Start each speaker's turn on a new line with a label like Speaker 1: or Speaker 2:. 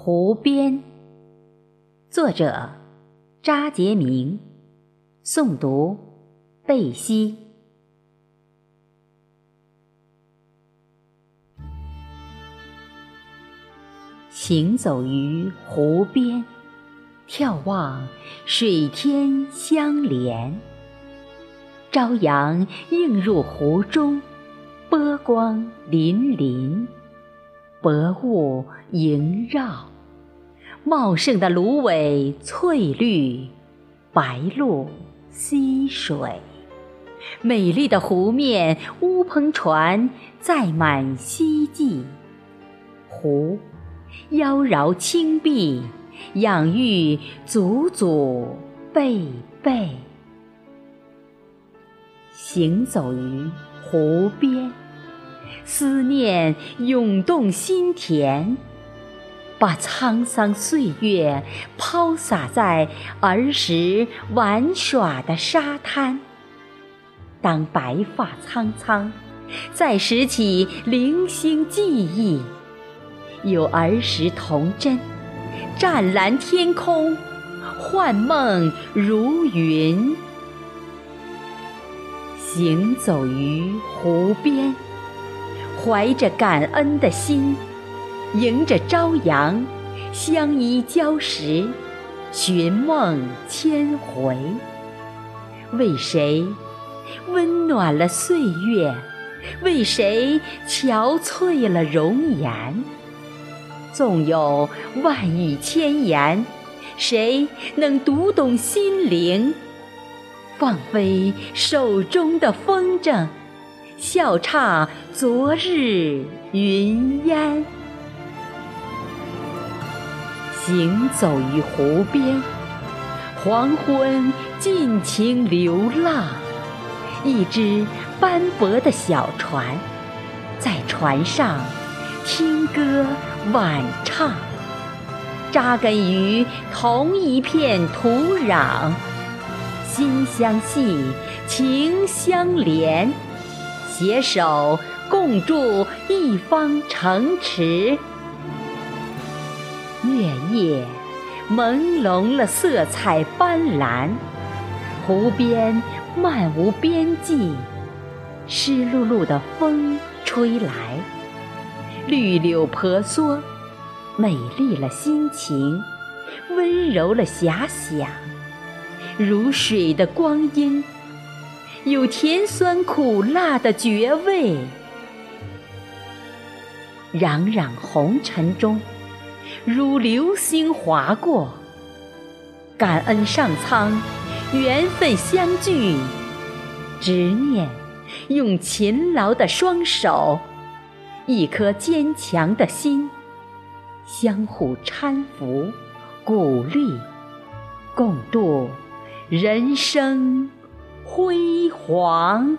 Speaker 1: 湖边，作者扎杰明，诵读贝西。行走于湖边，眺望水天相连，朝阳映入湖中，波光粼粼。薄雾萦绕，茂盛的芦苇翠绿，白鹭溪水。美丽的湖面，乌篷船载满希冀。湖妖娆清碧，养育祖祖辈辈。行走于湖边。思念涌动心田，把沧桑岁月抛洒在儿时玩耍的沙滩。当白发苍苍，再拾起零星记忆，有儿时童真，湛蓝天空，幻梦如云。行走于湖边。怀着感恩的心，迎着朝阳，相依礁石，寻梦千回。为谁温暖了岁月？为谁憔悴了容颜？纵有万语千言，谁能读懂心灵？放飞手中的风筝。笑唱昨日云烟，行走于湖边，黄昏尽情流浪。一只斑驳的小船，在船上听歌晚唱，扎根于同一片土壤，心相系，情相连。携手共筑一方城池，月夜朦胧了色彩斑斓，湖边漫无边际，湿漉漉的风吹来，绿柳婆娑，美丽了心情，温柔了遐想，如水的光阴。有甜酸苦辣的绝味，攘攘红尘中，如流星划过。感恩上苍，缘分相聚，执念用勤劳的双手，一颗坚强的心，相互搀扶，鼓励，共度人生。辉煌。